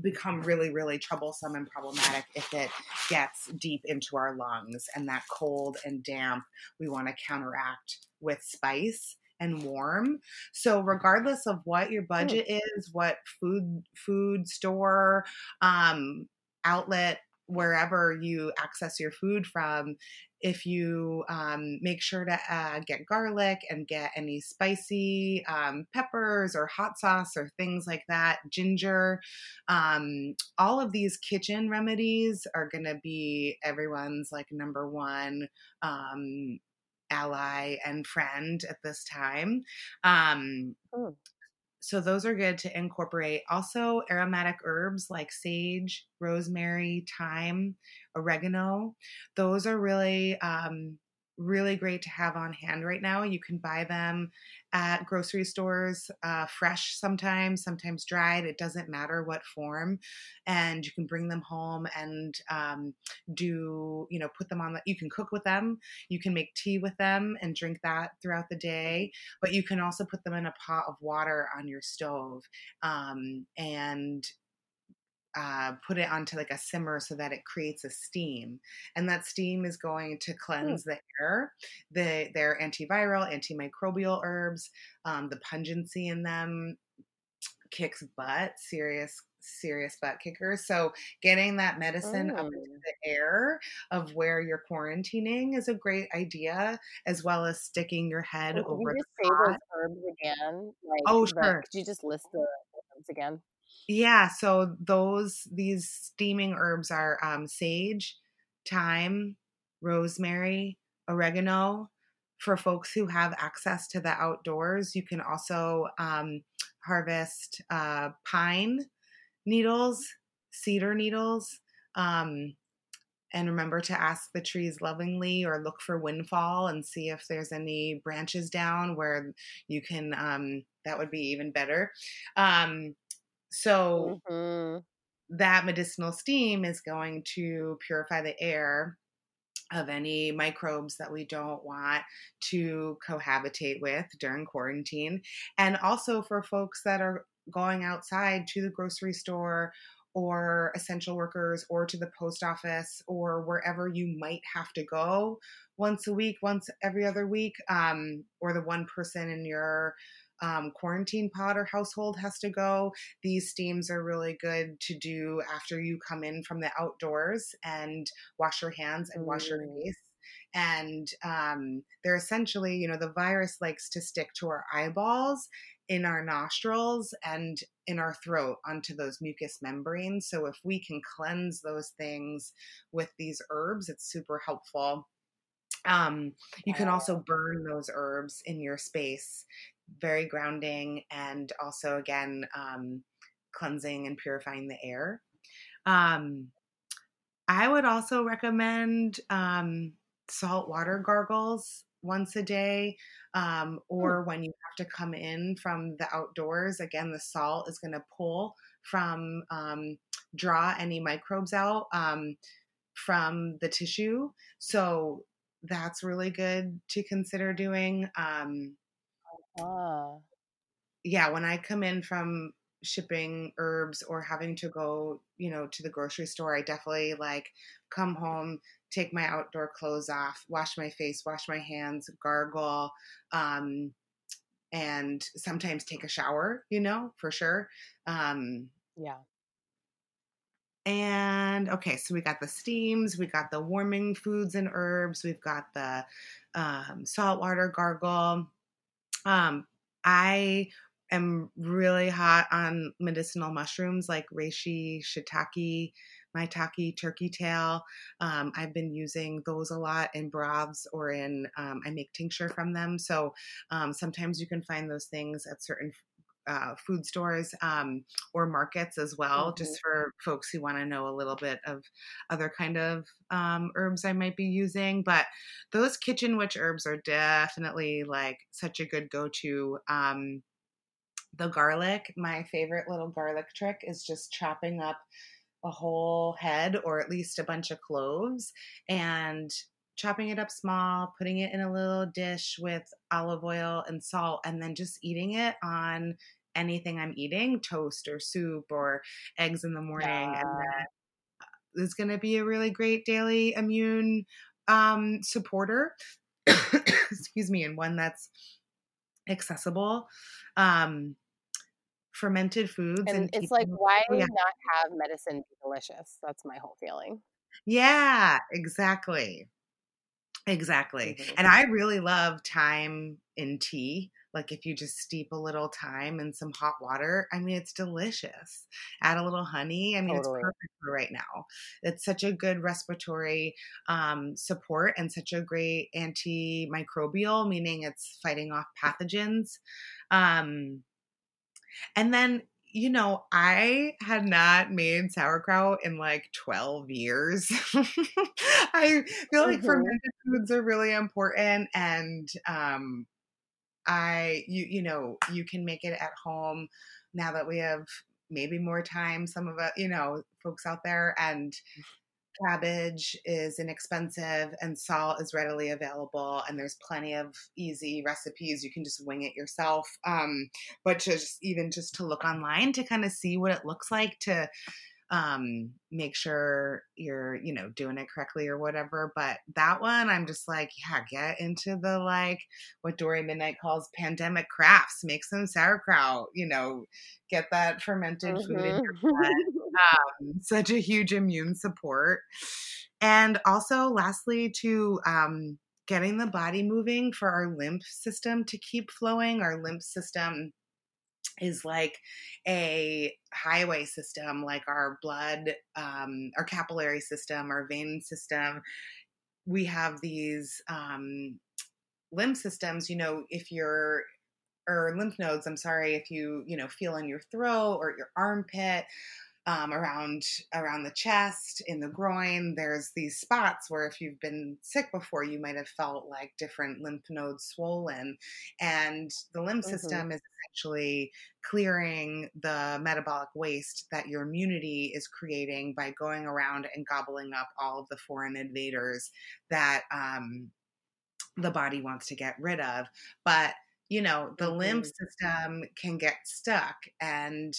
become really, really troublesome and problematic if it gets deep into our lungs. And that cold and damp, we want to counteract with spice and warm. So regardless of what your hmm. budget is, what food food store, um, outlet wherever you access your food from, if you um, make sure to uh, get garlic and get any spicy um, peppers or hot sauce or things like that, ginger, um, all of these kitchen remedies are going to be everyone's like number one um, ally and friend at this time. Um, oh so those are good to incorporate. Also, aromatic herbs like sage, rosemary, thyme, oregano. Those are really um, really great to have on hand right now. You can buy them at grocery stores, uh, fresh sometimes, sometimes dried. It doesn't matter what form. And you can bring them home and um, do, you know, put them on the, you can cook with them. You can make tea with them and drink that throughout the day. But you can also put them in a pot of water on your stove um, and uh, put it onto like a simmer so that it creates a steam, and that steam is going to hmm. cleanse mm. the air. The they're antiviral, antimicrobial herbs. Um, the pungency in them kicks butt, serious serious butt kickers. So getting that medicine up into oh. the air of where you're quarantining is a great idea, as well as sticking your head Can over. You just say those herbs again? Like, oh, sure. could you just list the herbs again? Yeah, so those these steaming herbs are um, sage, thyme, rosemary, oregano. For folks who have access to the outdoors, you can also um, harvest uh, pine needles, cedar needles. Um, and remember to ask the trees lovingly or look for windfall and see if there's any branches down where you can um, that would be even better um, so mm-hmm. that medicinal steam is going to purify the air of any microbes that we don't want to cohabitate with during quarantine and also for folks that are going outside to the grocery store or essential workers or to the post office or wherever you might have to go once a week, once every other week, um, or the one person in your um, quarantine pod or household has to go. These steams are really good to do after you come in from the outdoors and wash your hands and wash your mm. face. And um, they're essentially, you know, the virus likes to stick to our eyeballs in our nostrils and in our throat onto those mucous membranes. So if we can cleanse those things with these herbs, it's super helpful. Um, you can also burn those herbs in your space, very grounding and also again um, cleansing and purifying the air. Um, I would also recommend um, salt water gargles once a day, um, hmm. or when you have to come in from the outdoors. Again, the salt is going to pull from, um, draw any microbes out um, from the tissue. So that's really good to consider doing. Um, uh-huh. Yeah, when I come in from shipping herbs or having to go, you know, to the grocery store, I definitely like come home, take my outdoor clothes off, wash my face, wash my hands, gargle, um, and sometimes take a shower, you know, for sure. Um, yeah. And okay, so we got the steams, we got the warming foods and herbs, we've got the um, saltwater gargle. Um, I am really hot on medicinal mushrooms like reishi, shiitake, maitake, turkey tail. Um, I've been using those a lot in broths or in, um, I make tincture from them. So um, sometimes you can find those things at certain uh, food stores um, or markets as well, mm-hmm. just for folks who want to know a little bit of other kind of um, herbs I might be using. But those kitchen witch herbs are definitely like such a good go to. Um, the garlic, my favorite little garlic trick is just chopping up a whole head or at least a bunch of cloves and chopping it up small, putting it in a little dish with olive oil and salt, and then just eating it on anything I'm eating toast or soup or eggs in the morning. Yeah. And that is going to be a really great daily immune um, supporter. Excuse me, and one that's accessible. Um, fermented foods. And, and it's like, why yeah. not have medicine be delicious? That's my whole feeling. Yeah, exactly. Exactly. Mm-hmm. And I really love thyme in tea. Like if you just steep a little thyme in some hot water, I mean, it's delicious. Add a little honey. I mean, totally. it's perfect for right now. It's such a good respiratory um, support and such a great antimicrobial, meaning it's fighting off pathogens. Um, and then, you know, I had not made sauerkraut in like 12 years. I feel like mm-hmm. fermented foods are really important and um I you you know, you can make it at home now that we have maybe more time some of us, you know, folks out there and cabbage is inexpensive and salt is readily available and there's plenty of easy recipes you can just wing it yourself um, but just even just to look online to kind of see what it looks like to um make sure you're you know doing it correctly or whatever but that one i'm just like yeah get into the like what Dori Midnight calls pandemic crafts make some sauerkraut you know get that fermented mm-hmm. food in your gut um, such a huge immune support and also lastly to um getting the body moving for our lymph system to keep flowing our lymph system is like a highway system, like our blood, um, our capillary system, our vein system. We have these um, lymph systems, you know, if you're, or lymph nodes, I'm sorry, if you, you know, feel in your throat or your armpit, um, around around the chest, in the groin. There's these spots where if you've been sick before, you might have felt like different lymph nodes swollen, and the lymph mm-hmm. system is essentially clearing the metabolic waste that your immunity is creating by going around and gobbling up all of the foreign invaders that um, the body wants to get rid of. But you know, the mm-hmm. lymph system can get stuck and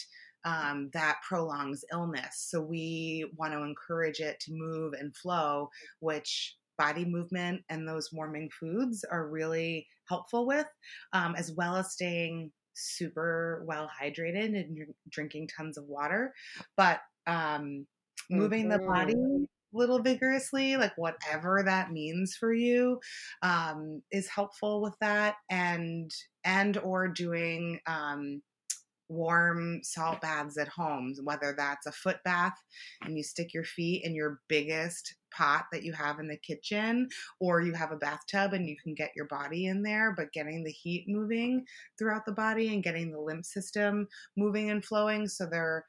um, that prolongs illness. So we want to encourage it to move and flow, which body movement and those warming foods are really helpful with, um, as well as staying super well hydrated and drinking tons of water. But um, moving mm-hmm. the body mm-hmm. little vigorously like whatever that means for you um, is helpful with that and and or doing um, warm salt baths at home, whether that's a foot bath and you stick your feet in your biggest pot that you have in the kitchen, or you have a bathtub and you can get your body in there, but getting the heat moving throughout the body and getting the lymph system moving and flowing so they're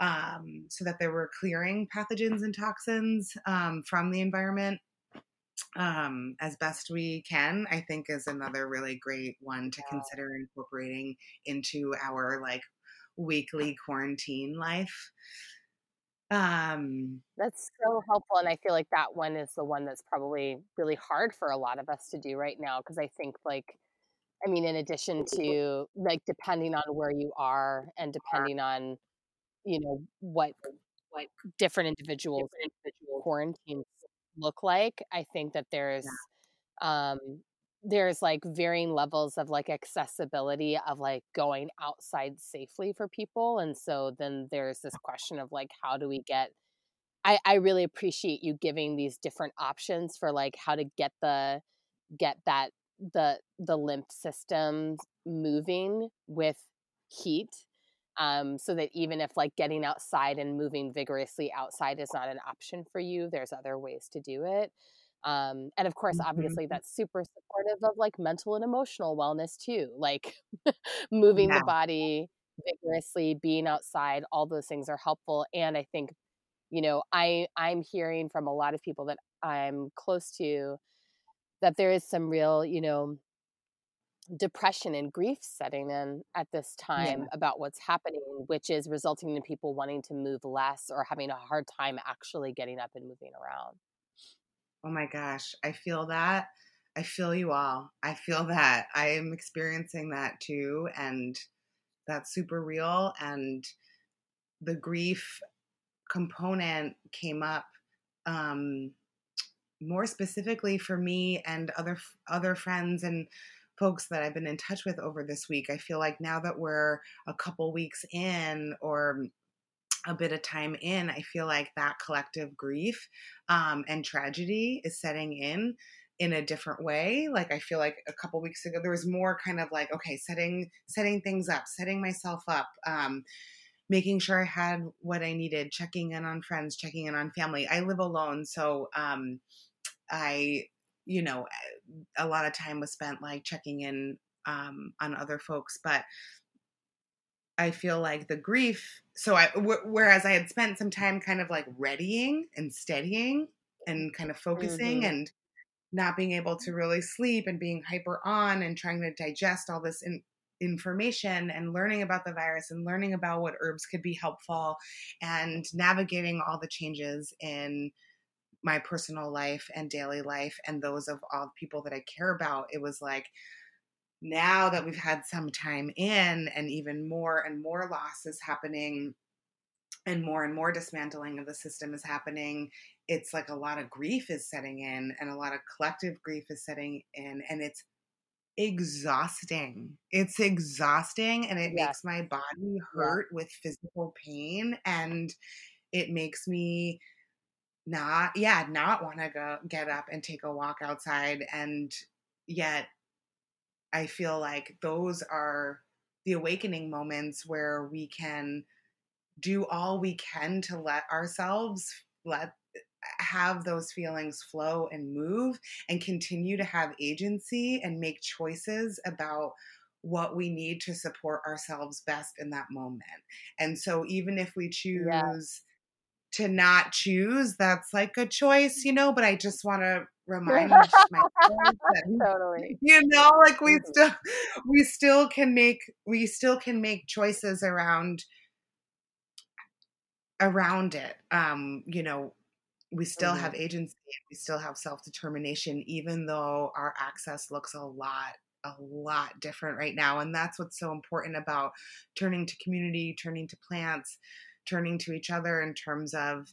um, so that they were clearing pathogens and toxins um, from the environment um, as best we can, I think is another really great one to yeah. consider incorporating into our like weekly quarantine life. Um, that's so helpful. And I feel like that one is the one that's probably really hard for a lot of us to do right now. Cause I think like, I mean, in addition to like depending on where you are and depending on, you know, what what different individuals, different individual quarantines look like. I think that there's yeah. um there's like varying levels of like accessibility of like going outside safely for people and so then there's this question of like how do we get I, I really appreciate you giving these different options for like how to get the get that the the lymph system moving with heat um, so that even if like getting outside and moving vigorously outside is not an option for you there's other ways to do it um, and of course mm-hmm. obviously that's super supportive of like mental and emotional wellness too like moving yeah. the body vigorously being outside all those things are helpful and i think you know i i'm hearing from a lot of people that i'm close to that there is some real you know depression and grief setting in at this time yeah. about what's happening, which is resulting in people wanting to move less or having a hard time actually getting up and moving around. Oh my gosh, I feel that. I feel you all. I feel that. I am experiencing that too. And that's super real. And the grief component came up um, more specifically for me and other other friends and folks that I've been in touch with over this week. I feel like now that we're a couple weeks in or a bit of time in, I feel like that collective grief um, and tragedy is setting in in a different way like i feel like a couple weeks ago there was more kind of like okay setting setting things up setting myself up um making sure i had what i needed checking in on friends checking in on family i live alone so um i you know, eh, a lot of time was spent like checking in um, on other folks, but I feel like the grief. So I, w- whereas I had spent some time kind of like readying and steadying and kind of focusing mm-hmm. and not being able to really sleep and being hyper on and trying to digest all this in, information and learning about the virus and learning about what herbs could be helpful and navigating all the changes in my personal life and daily life and those of all the people that I care about, it was like now that we've had some time in and even more and more losses happening and more and more dismantling of the system is happening, it's like a lot of grief is setting in and a lot of collective grief is setting in and it's exhausting. It's exhausting and it makes my body hurt yeah. with physical pain and it makes me not yeah not want to go get up and take a walk outside and yet i feel like those are the awakening moments where we can do all we can to let ourselves let have those feelings flow and move and continue to have agency and make choices about what we need to support ourselves best in that moment. And so even if we choose Yeah. To not choose, that's like a choice, you know, but I just want to remind myself that Totally. you know like we Mhm. still we still can make we still can make choices around around it um you know we still Mhm. have agency we still have self-determination even though our access looks a lot a lot different right now and that's what's so important about turning to community turning to plants turning to each other in terms of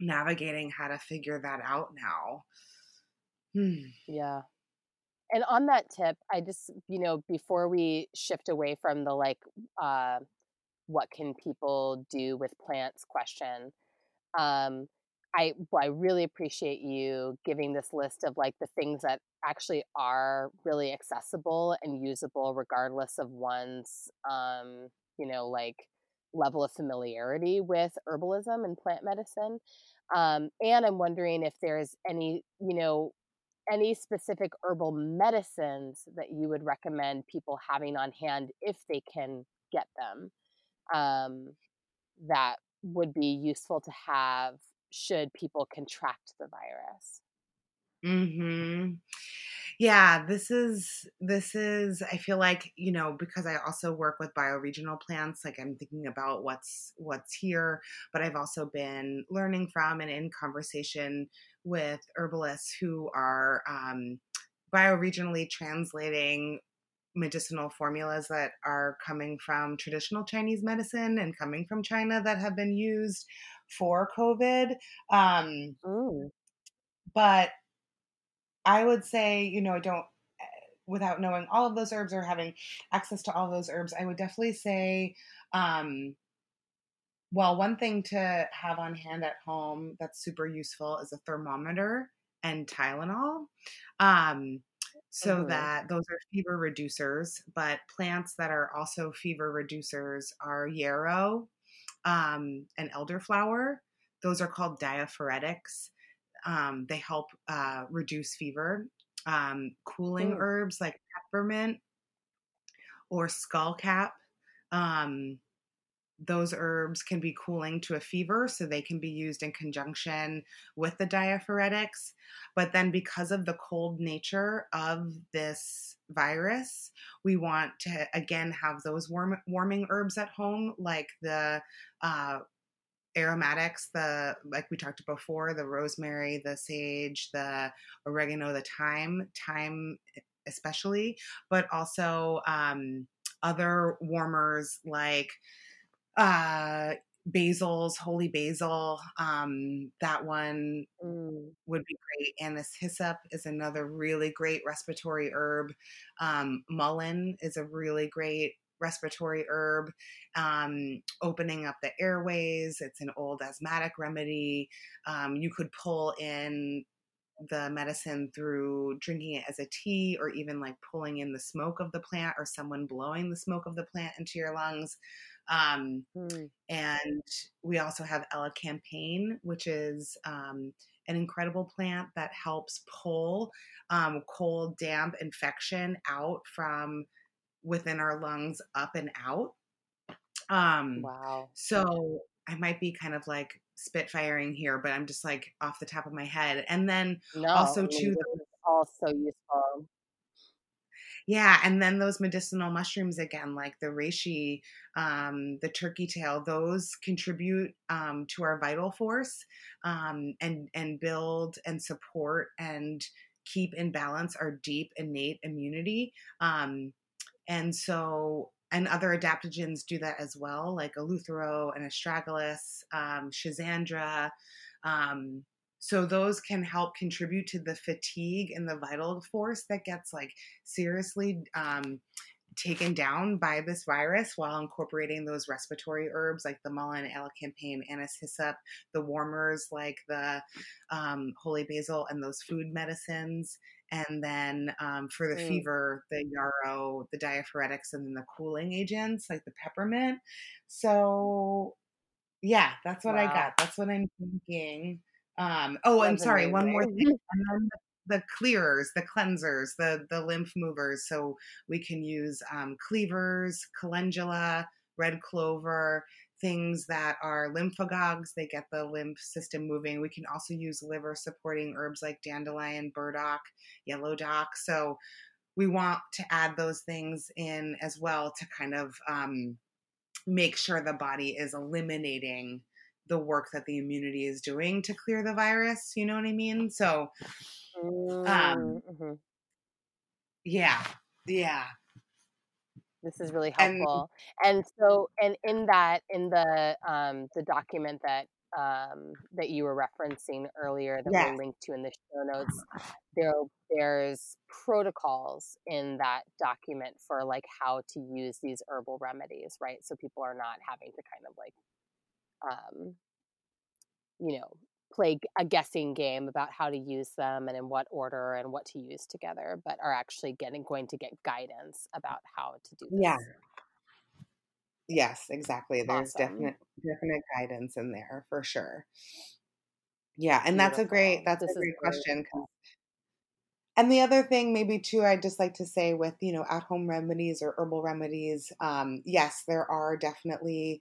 navigating how to figure that out now Hmm. Yeah. And on that tip, I just, you know, before we shift away from the like, uh, what can people do with plants question, um, I, I really appreciate you giving this list of like the things that actually are really accessible and usable regardless of one's, um, you know, like level of familiarity with herbalism and plant medicine. Um, and I'm wondering if there's any, you know, any specific herbal medicines that you would recommend people having on hand if they can get them um, that would be useful to have should people contract the virus hmm Yeah, this is this is I feel like, you know, because I also work with bioregional plants, like I'm thinking about what's what's here, but I've also been learning from and in conversation with herbalists who are um bioregionally translating medicinal formulas that are coming from traditional Chinese medicine and coming from China that have been used for COVID. Um mm. but I would say, you know, I don't, without knowing all of those herbs or having access to all those herbs, I would definitely say, um, well, one thing to have on hand at home that's super useful is a thermometer and Tylenol. Um, so Mhm. that those are fever reducers, but plants that are also fever reducers are yarrow um, and elderflower. Those are called diaphoretics. Um, they help uh, reduce fever. Um, cooling Mm. herbs like peppermint or skullcap. Um, those herbs can be cooling to a fever, so they can be used in conjunction with the diaphoretics. But then, because of the cold nature of this virus, we want to again have those warm, warming herbs at home, like the uh, aromatics, the like we talked before, the rosemary, the sage, the oregano, the thyme, thyme especially, but also um, other warmers like uh basils holy basil um that one Mm. would be great and this hyssop is another really great respiratory herb um mullein is a really great respiratory herb um opening up the airways it's an old asthmatic remedy um you could pull in the medicine through drinking it as a tea or even like pulling in the smoke of the plant or someone blowing the smoke of the plant into your lungs um, Mm. and we also have Ella elecampane, which is um, an incredible plant that helps pull um, cold, damp infection out from within our lungs up and out. Um, wow so I might be kind of like spitfiring here, but I'm just like off the top of my head. And then no also I mean, too, this all so useful Yeah, and then those medicinal mushrooms again, like the reishi, um, the turkey tail, those contribute um, to our vital force um, and and build and support and keep in balance our deep innate immunity. Um, and so, and other adaptogens do that as well, like eleuthero and astragalus, um, schizandra. Um, so those can help contribute to the fatigue and the vital force that gets like seriously um, taken down by this virus while incorporating those respiratory herbs like the mullein, elecampane, anise hyssop, the warmers like the um, holy basil, and those food medicines. And then um, for the Mm. fever, the yarrow, the diaphoretics, and then the cooling agents like the peppermint. So, yeah, that's what I got. That's what I'm thinking. Um, oh, I'm sorry. One more thing. And then the clearers, the cleansers, the the lymph movers. So we can use um, cleavers, calendula, red clover, things that are lymphagogues. They get the lymph system moving. We can also use liver supporting herbs like dandelion, burdock, yellow dock. So we want to add those things in as well to kind of um, make sure the body is eliminating the work that the immunity is doing to clear the virus. You know what I mean? So, um, mm-hmm. yeah, yeah. This is really helpful. And, and so, and in that, in the um, the document that um, that you were referencing earlier that yes. we'll link to in the show notes, there there's protocols in that document for like how to use these herbal remedies, right? So people are not having to kind of like um, you know, play a guessing game about how to use them and in what order and what to use together, but are actually getting going to get guidance about how to do this. Yeah. Yes, exactly. There's definite definite guidance in there for sure. Yeah, and Beautiful. that's a great that's this a great question. And the other thing, maybe too, I'd just like to say with you know at home remedies or herbal remedies, um, yes, there are definitely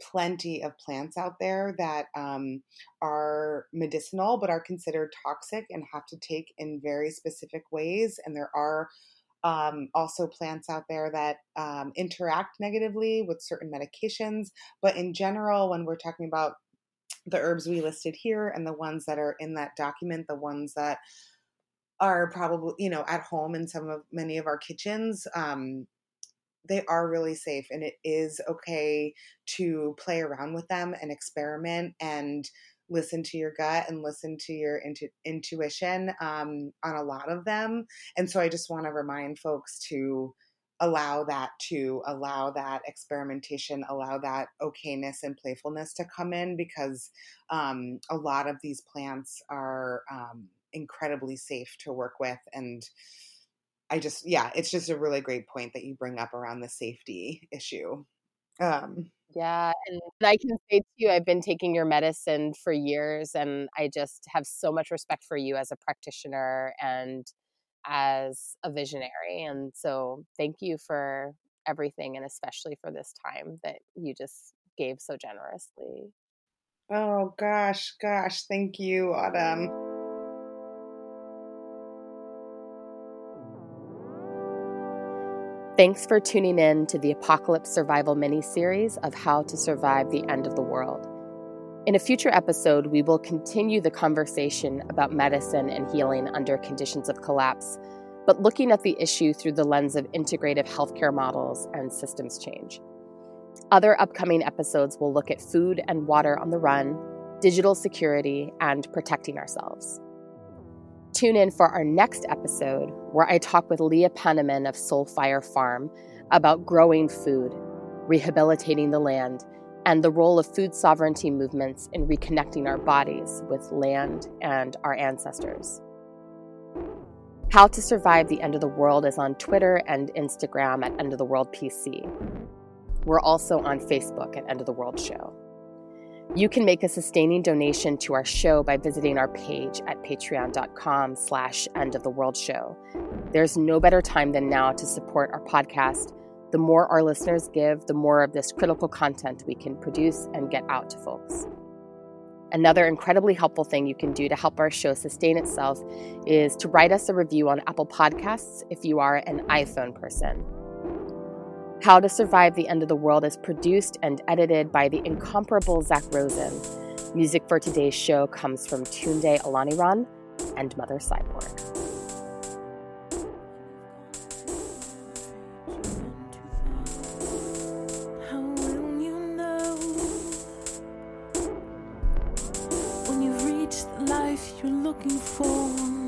plenty of plants out there that um, are medicinal but are considered toxic and have to take in very specific ways. And there are um, also plants out there that um, interact negatively with certain medications. But in general, when we're talking about the herbs we listed here and the ones that are in that document, the ones that are probably you know at home in some of many of our kitchens um, they are really safe and it is okay to play around with them and experiment and listen to your gut and listen to your intu- intuition um, on a lot of them and so i just want to remind folks to allow that to allow that experimentation allow that okayness and playfulness to come in because um, a lot of these plants are um, incredibly safe to work with and I just yeah, it's just a really great point that you bring up around the safety issue. Um, yeah, and I can say to you, I've been taking your medicine for years, and I just have so much respect for you as a practitioner and as a visionary. And so, thank you for everything, and especially for this time that you just gave so generously. Oh gosh, gosh, thank you, Autumn. Thanks for tuning in to the Apocalypse Survival mini series of How to Survive the End of the World. In a future episode, we will continue the conversation about medicine and healing under conditions of collapse, but looking at the issue through the lens of integrative healthcare models and systems change. Other upcoming episodes will look at food and water on the run, digital security, and protecting ourselves. Tune in for our next episode where I talk with Leah Penniman of Soulfire Farm about growing food, rehabilitating the land, and the role of food sovereignty movements in reconnecting our bodies with land and our ancestors. How to Survive the End of the World is on Twitter and Instagram at End of the World PC. We're also on Facebook at End of the World Show. You can make a sustaining donation to our show by visiting our page at patreon.com slash end of the world show. There's no better time than now to support our podcast. The more our listeners give, the more of this critical content we can produce and get out to folks. Another incredibly helpful thing you can do to help our show sustain itself is to write us a review on Apple Podcasts if you are an iPhone person. How to Survive the End of the World is produced and edited by the incomparable Zach Rosen. Music for today's show comes from Tunde Olaniran and Mother Cyborg. How will you know? When you've reached life you're looking for.